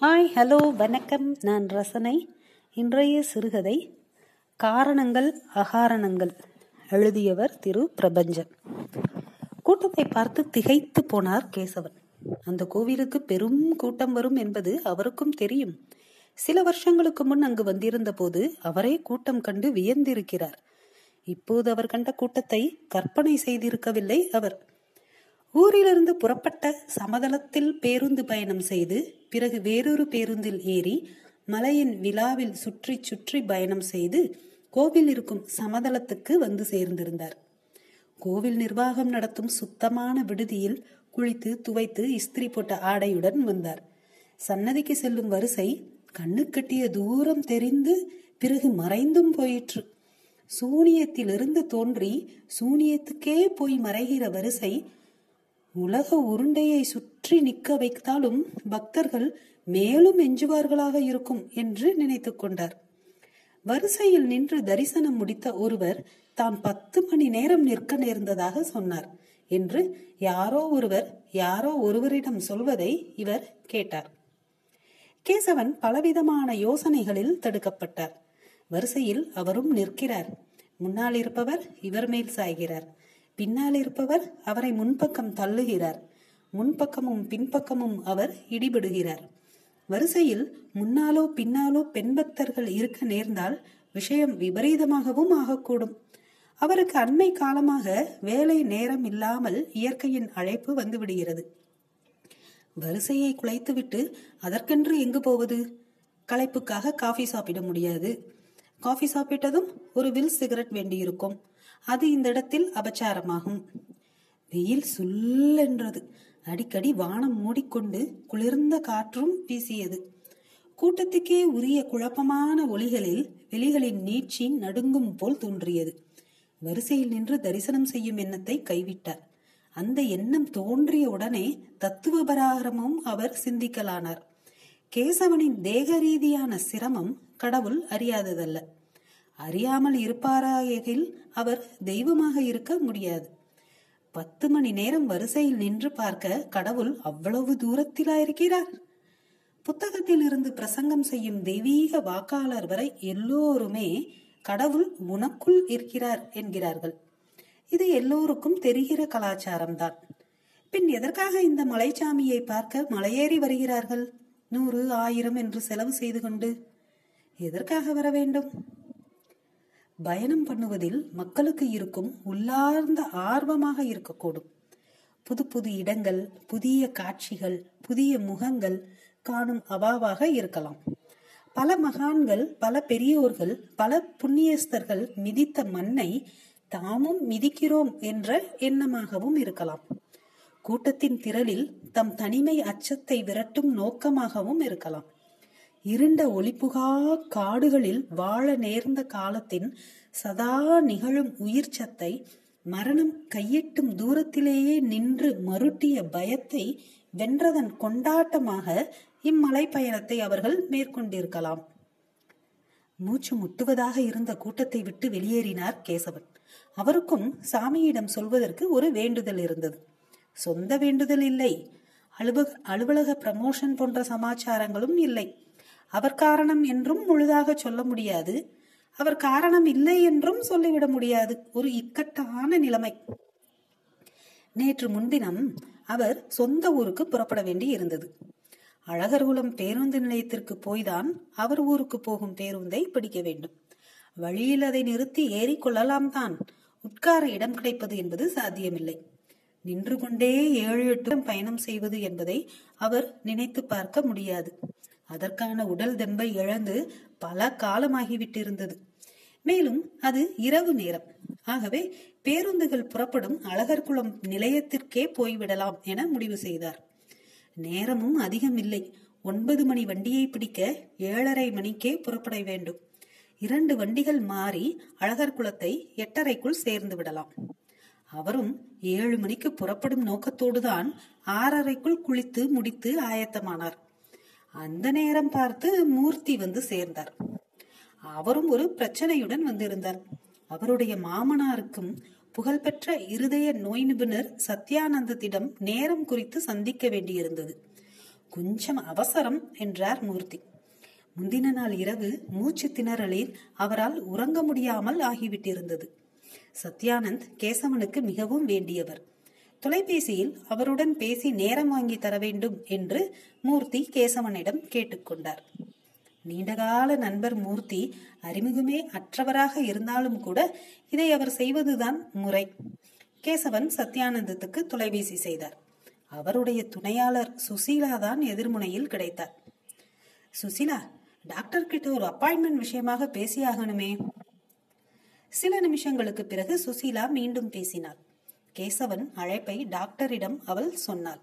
Hi hello வணக்கம். நான் ரசனை. இன்றைய சிறுகதை காரணங்கள் அகாரணங்கள். எழுதியவர் திரு பிரபஞ்சன். கூட்டத்தை பார்த்து திகைத்து போனார் கேசவன். அந்த கோவிலுக்கு பெரும் கூட்டம் வரும் என்பது அவருக்கும் தெரியும். சில வருஷங்களுக்கு முன் அங்கு வந்திருந்த போது அவரே கூட்டம் கண்டு வியந்திருக்கிறார். இப்போது அவர் கண்ட கூட்டத்தை கற்பனை செய்திருக்கவில்லை அவர். ஊரிலிருந்து புறப்பட்ட சமதளத்தில் பேருந்து பயணம் செய்து பிறகு வேறொரு பேருந்தில் ஏறி மலையின் விழாவில் சுற்றி சுற்றி பயணம் செய்து கோவில் இருக்கும் சமதளத்துக்கு வந்து சேர்ந்திருந்தார். கோவில் நிர்வாகம் நடத்தும் சுத்தமான விடுதியில் குளித்து துவைத்து இஸ்திரி போட்ட ஆடையுடன் வந்தார். சன்னதிக்கு செல்லும் வரிசை கண்ணுக்கட்டிய தூரம் தெரிந்து பிறகு மறைந்தும் போயிற்று. சூனியத்திலிருந்து தோன்றி சூனியத்துக்கே போய் மறைகிற வரிசை உலக உருண்டையை சுற்றி நிற்க வைத்தாலும் பக்தர்கள் மேலும் எஞ்சுவார்களாக இருக்கும் என்று நினைத்து கொண்டார். வரிசையில் நின்று தரிசனம் முடித்த ஒருவர் தான் பத்து மணி நேரம் நிற்க நேர்ந்ததாக சொன்னார் என்று யாரோ ஒருவர் யாரோ ஒருவரிடம் சொல்வதை இவர் கேட்டார். கேசவன் பலவிதமான யோசனைகளில் தடுக்கப்பட்டார். வரிசையில் அவரும் நிற்கிறார். முன்னால் இருப்பவர் இவர் மேல் சாய்கிறார். பின்னால் இருப்பவர் அவரை முன்பக்கம் தள்ளுகிறார். முன்பக்கமும் பின்பக்கமும் அவர் இடிபடுகிறார். வரிசையில் முன்னாலோ பின்னாலோ பெண் பக்தர்கள் இருக்க நேர்ந்தால் விஷயம் விபரீதமாகவும் ஆகக்கூடும். அவருக்கு அண்மை காலமாக வேலை நேரம் இல்லாமல் இயற்கையின் அழைப்பு வந்துவிடுகிறது. வரிசையை குலைத்துவிட்டு அதற்கென்று எங்கு போவது? களைப்புக்காக காஃபி சாப்பிட முடியாது. காஃபி சாப்பிட்டதும் ஒரு வில் சிகரெட் வேண்டியிருக்கும். அது இந்த இடத்தில் அபச்சாரமாகும். வெயில் சுல்லென்றது. அடிக்கடி வானம் மூடிக்கொண்டு குளிர்ந்த காற்றும் வீசியது. கூட்டத்துக்கே உரிய குழப்பமான ஒளிகளில் வெளிகளின் நீட்சி நடுங்கும் போல் தோன்றியது. வரிசையில் நின்று தரிசனம் செய்யும் எண்ணத்தை கைவிட்டார். அந்த எண்ணம் தோன்றிய உடனே தத்துவபராகரமும் அவர் சிந்திக்கலானார். கேசவனின் தேக ரீதியான சிரமம் கடவுள் அறியாததல்ல. அறியாமல் இருப்பாராயில் அவர் தெய்வமாக இருக்க முடியாது. பத்து மணி நேரம் வரிசையில் நின்று பார்க்க கடவுள் அவ்வளவு தூரத்திலா இருக்கிறார் புத்தகத்தில் இருந்து பிரசங்கம் செய்யும் தெய்வீக வாக்காளர் வரை எல்லோருமே கடவுள் உனக்குள் இருக்கிறார் என்கிறார்கள். இது எல்லோருக்கும் தெரிகிற கலாச்சாரம்தான். பின் எதற்காக இந்த மலைச்சாமியை பார்க்க மலையேறி வருகிறார்கள்? நூறு ஆயிரம் என்று செலவு செய்து கொண்டு எதற்காக வர வேண்டும்? பயணம் பண்ணுவதில் மக்களுக்கு இருக்கும் உள்ளார்ந்த ஆர்வமாக இருக்கக்கூடும். புது புது இடங்கள் புதிய காட்சிகள் புதிய முகங்கள் காணும் அவாவாக இருக்கலாம். பல மகான்கள் பல பெரியோர்கள் பல புண்ணியஸ்தர்கள் மிதித்த மண்ணை தாமும் மிதிக்கிறோம் என்ற எண்ணமாகவும் இருக்கலாம். கூட்டத்தின் திரளில் தம் தனிமை அச்சத்தை விரட்டும் நோக்கமாகவும் இருக்கலாம். இருண்ட ஒளிப்புகா காடுகளில் வாழ நேர்ந்த காலத்தின் சதா நிகழும் உயிர் சத்தை மரணம் கையெட்டும் தூரத்திலேயே நின்று மருட்டிய பயத்தை வென்றதன் கொண்டாட்டமாக இம்மலை பயணத்தை அவர்கள் மேற்கொண்டிருக்கலாம். மூச்சு முட்டுவதாக இருந்த கூட்டத்தை விட்டு வெளியேறினார் கேசவன். அவருக்கும் சாமியிடம் சொல்வதற்கு ஒரு வேண்டுதல் இருந்தது. சொந்த வேண்டுதல் இல்லை. அலுவலக அலுவலக ப்ரமோஷன் போன்ற சமாச்சாரங்களும் இல்லை. அவர் காரணம் என்றும் முழுதாக சொல்ல முடியாது. அவர் காரணம் இல்லை என்றும் சொல்லிவிட முடியாது. ஒரு இக்கட்டான நிலைமை. நேற்று முன்தினம் அவர் சொந்த ஊருக்கு புறப்பட வேண்டி இருந்தது அழகர்குளம் பேருந்து நிலையத்திற்கு போய்தான் அவர் ஊருக்கு போகும் பேருந்தை பிடிக்க வேண்டும். வழியில் அதை நிறுத்தி ஏறிக்கொள்ளலாம் தான். உட்கார இடம் கிடைப்பது என்பது சாத்தியமில்லை. நின்று கொண்டே ஏழு எட்டு பயணம் செய்வது என்பதை அவர் நினைத்து பார்க்க முடியாது. அதற்கான உடல் தெம்பை இழந்து பல காலமாகிவிட்டிருந்தது. மேலும் அது இரவு நேரம். ஆகவே பேருந்துகள் புறப்படும் அழகர்குளம் நிலையத்திற்கே போய்விடலாம் என முடிவு செய்தார். நேரமும் அதிகம் இல்லை ஒன்பது மணி வண்டியை பிடிக்க ஏழரை மணிக்கே புறப்பட வேண்டும். இரண்டு வண்டிகள் மாறி அழகர் குளத்தை எட்டரைக்குள் சேர்ந்து விடலாம். அவரும் ஏழு மணிக்கு புறப்படும் நோக்கத்தோடுதான் ஆறரைக்குள் குளித்து முடித்து ஆயத்தமானார். அந்த நேரம் பார்த்து மூர்த்தி வந்து சேர்ந்தார். அவரும் ஒரு பிரச்சனையுடன் வந்திருந்தார். அவருடைய மாமனாருக்கும் புகழ்பெற்ற இருதய நோய் நிபுணர் சத்யானந்தத்திடம் நேரம் குறித்து சந்திக்க வேண்டியிருந்தது. கொஞ்சம் அவசரம் என்றார் மூர்த்தி. முந்தின நாள் இரவு மூச்சு திணறலில் அவரால் உறங்க முடியாமல் ஆகிவிட்டிருந்தது. சத்யானந்த் கேசவனுக்கு மிகவும் வேண்டியவர். தொலைபேசியில் அவருடன் பேசி நேரம் வாங்கி தர வேண்டும் என்று மூர்த்தி கேசவனிடம் கேட்டுக்கொண்டார். நீண்டகால நண்பர் மூர்த்தி அறிமுகமே அற்றவராக இருந்தாலும் கூட இதை அவர் செய்வதுதான் முறை. கேசவன் சத்யானந்தத்துக்கு தொலைபேசி செய்தார். அவருடைய துணையாளர் சுசீலா தான் எதிர்முனையில் கிடைத்தார். சுசீலா டாக்டர் கிட்ட ஒரு அப்பாயின்மெண்ட் விஷயமாக பேசியாகணுமே. சில நிமிஷங்களுக்கு பிறகு சுசீலா மீண்டும் பேசினார். கேசவன் அழைப்பை டாக்டரிடம் அவள் சொன்னாள்.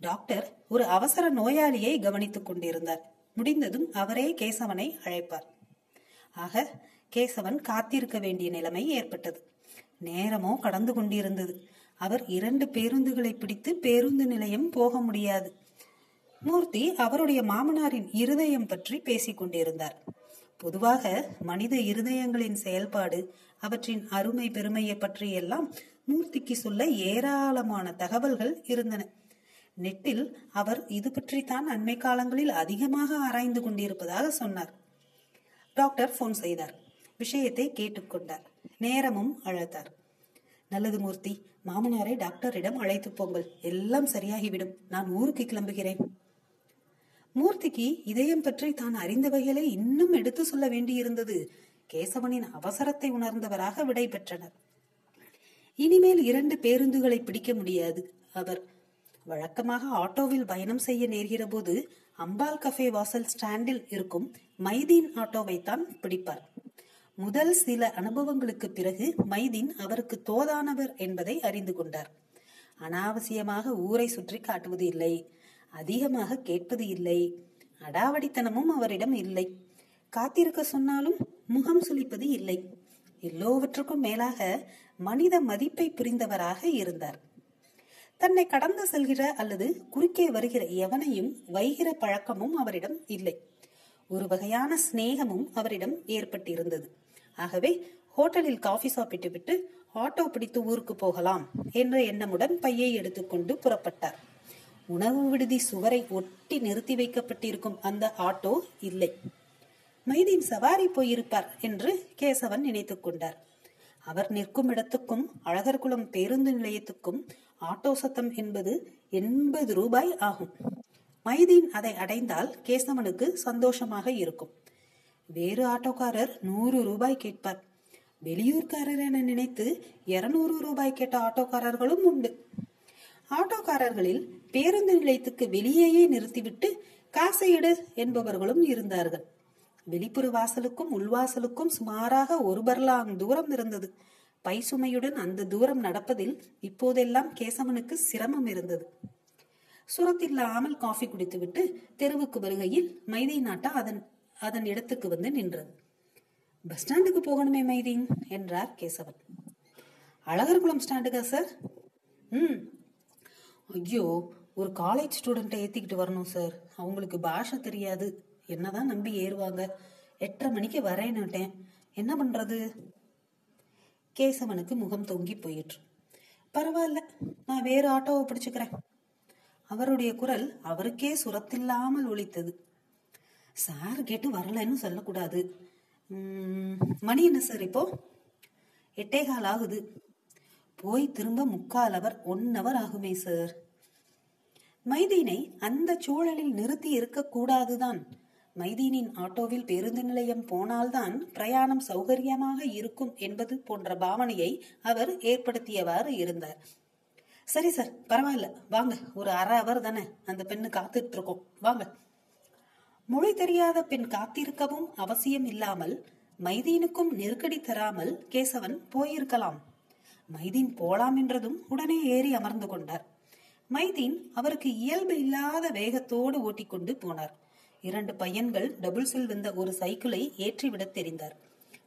டாக்டர் ஒரு அவசர நோயாளியை கவனித்துக் கொண்டிருந்தார். முடிந்ததும் அவரே கேசவனை அழைப்பார். ஆக கேசவன் காத்திருக்க வேண்டிய நிலைமை ஏற்பட்டது. நேரமோ கடந்து கொண்டிருந்தது. அவர் இரண்டு பேருந்துகளை பிடித்து பேருந்து நிலையம் போக முடியாது. மூர்த்தி அவருடைய மாமனாரின் இருதயம் பற்றி பேசிக் கொண்டிருந்தார். பொதுவாக மனித இருதயங்களின் செயல்பாடு அவற்றின் அருமை பெருமையை பற்றி எல்லாம் மூர்த்திக்கு சொல்ல ஏராளமான தகவல்கள் இருந்தன. நெட்டில் அவர் இது பற்றித்தான் அண்மை காலங்களில் அதிகமாக ஆராய்ந்து கொண்டிருப்பதாக சொன்னார். டாக்டர் போன் செய்தார். விஷயத்தை கேட்டுக்கொண்டார் நேரமும் அழைத்தார் நல்லது மூர்த்தி மாமனாரை டாக்டரிடம் அழைத்து போங்கள். எல்லாம் சரியாகிவிடும். நான் ஊருக்கு கிளம்புகிறேன். மூர்த்திக்கு இதயம் பற்றி தான் அறிந்த வகையிலே இன்னும் எடுத்து சொல்ல வேண்டியிருந்தது. கேசவனின் அவசரத்தை உணர்ந்தவராக விடை பெற்றனர். இனிமேல் இரண்டு பேருந்துகளை பிடிக்க முடியாது அவர். வழக்கமாக ஆட்டோவில் பயணம் செய்ய நேர்கிற போது அம்பாள் கஃபே வாசல் ஸ்டாண்டில் இருக்கும் மைதீன் ஆட்டோவைத்தான் பிடிப்பார். முதல் சில அனுபவங்களுக்கு பிறகு மைதீன் அவருக்கு தோதானவர் என்பதை அறிந்து கொண்டார். அனாவசியமாக ஊரை சுற்றி காட்டுவது இல்லை அதிகமாக கேட்பது இல்லை அடாவடித்தனமும் அவரிடம் இல்லை. காத்திருக்க சொன்னாலும் முகம் சுளிப்பது இல்லை. எல்லோவற்றுக்கும் மேலாக மனித மதிப்பை புரிந்தவராக இருந்தார். தன்னை கடந்து செல்கிற அல்லது குறுக்கே வருகிற எவனையும் வைகிற பழக்கமும் அவரிடம் இல்லை. ஒரு வகையான சிநேகமும் அவரிடம் ஏற்பட்டிருந்தது. ஆகவே ஹோட்டலில் காஃபி சாப்பிட்டு விட்டு ஆட்டோ பிடித்து ஊருக்கு போகலாம் என்ற எண்ணமுடன் பையை எடுத்துக்கொண்டு புறப்பட்டார். உணவு விடுதி சுவரை ஒட்டி நிறுத்தி வைக்கப்பட்டிருக்கும் அந்த ஆட்டோ இல்லை. மைதீன் சவாரி போயிருப்பார் என்று கேசவன் நினைத்துக் கொண்டார். அவர் நிற்கும் இடத்துக்கும் அழகர்குளம் பேருந்து நிலையத்துக்கும் ஆட்டோ சத்தம் என்பது எண்பது ரூபாய் ஆகும். மைதீன் அதை அடைந்தால் கேசவனுக்கு சந்தோஷமாக இருக்கும். வேறு ஆட்டோக்காரர் நூறு ரூபாய் கேட்பார். வெளியூர்காரர் என நினைத்து இருநூறு ரூபாய் கேட்ட ஆட்டோக்காரர்களும் உண்டு. ஆட்டோக்காரர்களில் பேருந்து நிலையத்துக்கு வெளியேயே நிறுத்திவிட்டு காசை எடு என்பவர்களும் இருந்தார்கள். வெளிப்புற வாசலுக்கும் உள்வாசலுக்கும் சுமாராக ஒரு பர்லாங் தூரம் இருந்தது. பை சுமையுடன் அந்த தூரம் நடப்பதில் இப்போதெல்லாம் கேசவனுக்கு சிரமம் இருந்தது. சுரத்தில்லாமல் காஃபி குடித்துவிட்டு தெருவுக்கு வருகையில் மைதை நாட்டா அதன் அதன் இடத்துக்கு வந்து நின்றது. பஸ் ஸ்டாண்டுக்கு போகணுமே மைதீன் என்றார் கேசவன். அழகர்குளம் ஸ்டாண்டுக்கா சார் ம். ஐயோ ஒரு காலேஜ் ஸ்டூடெண்ட்டை ஏத்திக்கிட்டு வரணும் சார் அவங்களுக்கு பாஷை தெரியாது. என்னதான் நம்பி ஏறுவாங்க? எட்டரை மணிக்கு வரேன்னுட்டேன். என்ன பண்றது? கேசவனுக்கு முகம் தொங்கி போயிற்று. பரவாயில்ல நான் வேறு ஆட்டோவை பிடிச்சுக்கிறேன். அவருடைய குரல் அவருக்கே சுரத்தில்லாமல் ஒலித்தது. சார் கேட்டு வரலன்னு சொல்லக்கூடாது. மணி என்ன சார் இப்போ? எட்டே கால் ஆகுது. போய் திரும்ப முக்கால் அவர் ஒன் அவர் ஆகுமே சார். மைதீனை அந்த சூழலில் நிறுத்தி இருக்க கூடாதுதான் மைதீனின் ஆட்டோவில் பேருந்து நிலையம் போனால்தான் பிரயாணம் சௌகரியமாக இருக்கும் என்பது போன்ற பாவனையை அவர் ஏற்படுத்தியவாறு இருந்தார். சரி சார் பரவாயில்ல. வாங்க ஒரு அரை அவர் தானே. அந்த பெண்ணு காத்துட்டு இருக்கோம் வாங்க. மொழி தெரியாத பெண் காத்திருக்கவும் அவசியம் இல்லாமல் மைதீனுக்கும் நெருக்கடி தராமல் கேசவன் போயிருக்கலாம். மைதீன் போலாம் என்றதும் உடனே ஏறி அமர்ந்து கொண்டார். மைதீன் அவருக்கு இயல்பு இல்லாத வேகத்தோடு ஓட்டிக்கொண்டு போனார். இரண்டு பையன்கள் டபுள்ஸில் வந்த ஒரு சைக்கிளை ஏற்றிவிடத் தெரிந்தார்.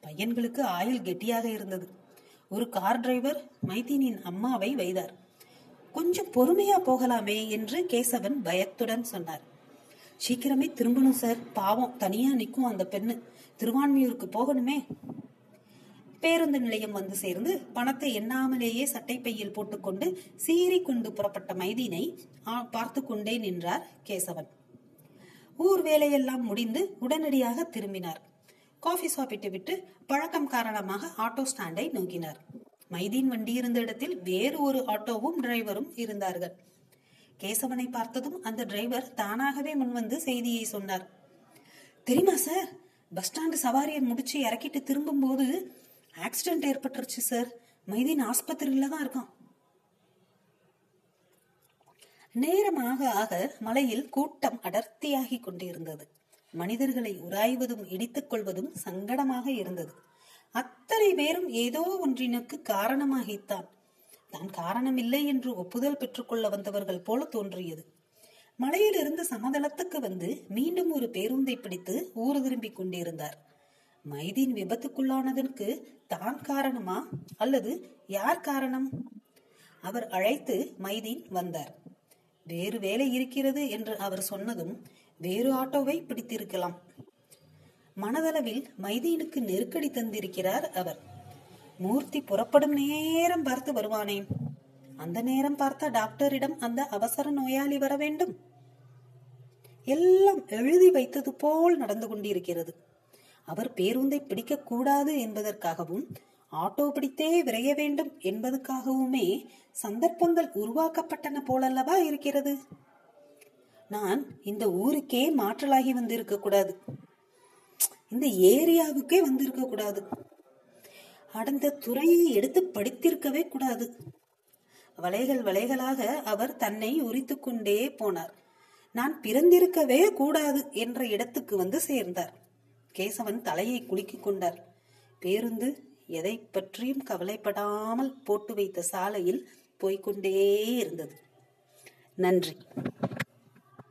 பையன்களுக்கு ஆயுள் கெட்டியாக இருந்தது. ஒரு கார் டிரைவர் மைதீனின் அம்மாவை வைத்தார். கொஞ்சம் பொறுமையா போகலாமே என்று கேசவன் பயத்துடன் சொன்னார். சீக்கிரமே திரும்பணும் சார். பாவம். தனியா நிற்கும் அந்த பெண்ணு. திருவான்மையூருக்கு போகணுமே. பேருந்து நிலையம் வந்து சேர்ந்து பணத்தை எண்ணாமலேயே சட்டை பையில் போட்டுக்கொண்டு சீறி கொண்டு புறப்பட்ட மைதீனை பார்த்து கொண்டே நின்றார் கேசவன். ஊர் வேலையெல்லாம் முடிந்து உடனடியாக திரும்பினார். காஃபி சாப்பிட்டு விட்டு பழக்கம் காரணமாக ஆட்டோ ஸ்டாண்டை நோக்கினார். மைதீன் வண்டி இருந்த இடத்தில் வேறு ஒரு ஆட்டோவும் டிரைவரும் இருந்தார்கள். கேசவனை பார்த்ததும் அந்த டிரைவர் தானாகவே முன்வந்து செய்தியை சொன்னார். தெரியுமா சார்? பஸ் ஸ்டாண்டு சவாரியை முடிச்சு இறக்கிட்டு திரும்பும் போது ஆக்சிடென்ட் ஏற்பட்டுருச்சு சார். மைதீன் ஆஸ்பத்திரியில தான் இருக்கான். நேரமாக ஆக மலையில் கூட்டம் அடர்த்தியாகி கொண்டிருந்தது. மனிதர்களை உராய்வதும் இடித்துக் கொள்வதும் சங்கடமாக இருந்தது. அத்தனை பேரும் ஏதோ ஒன்றினுக்கு காரணமாகித்தான். தான் காரணமில்லை என்று ஒப்புதல் பெற்றுக்கொள்ள வந்தவர்கள் போல தோன்றியது. மலையிலிருந்து சமதளத்துக்கு வந்து மீண்டும் ஒரு பேருந்தை பிடித்து ஊர் திரும்பிக் கொண்டிருந்தார். மைதீன் விபத்துக்குள்ளானதற்கு தான் காரணமா? அல்லது யார் காரணம்? அவர் அழைத்து மைதீன் வந்தார். வேறு வேலை இருக்கிறது என்று அவர் சொன்னதும் வேறு ஆட்டோவை பிடித்திருக்கலாம். மனதளவில் மைதீனுக்கு நெருக்கடி தந்திருக்கிறார் அவர். மூர்த்தி புறப்படும் நேரம் பார்த்து வருவானேன் அந்த நேரம் பார்த்த டாக்டரிடம் அந்த அவசர நோயாளி வர வேண்டும். எல்லாம் எழுதி வைத்தது போல் நடந்து கொண்டிருக்கிறது. அவர் பேருந்தை பிடிக்க கூடாது என்பதற்காகவும் ஆட்டோ பிடித்தே விரைய வேண்டும் என்பதுக்காகவுமே சந்தர்ப்பங்கள் உருவாக்கப்பட்டன போலல்லவா இருக்கிறது? நான் இந்த ஊருக்கே மாற்றலாகி வந்திருக்க கூடாது. இந்த ஏரியாவுக்கே வந்திருக்க கூடாது. அடந்த துறையை எடுத்து படித்திருக்கவே கூடாது. வலைகள் வலைகளாக அவர் தன்னை உரித்து கொண்டே போனார். நான் பிறந்திருக்கவே கூடாது என்ற இடத்துக்கு வந்து சேர்ந்தார். கேசவன் தலையை குலுக்கிக் கொண்டார். பேருந்து எதை பற்றியும் கவலைப்படாமல் போட்டு வைத்த சாலையில் போய்கொண்டே இருந்தது. நன்றி.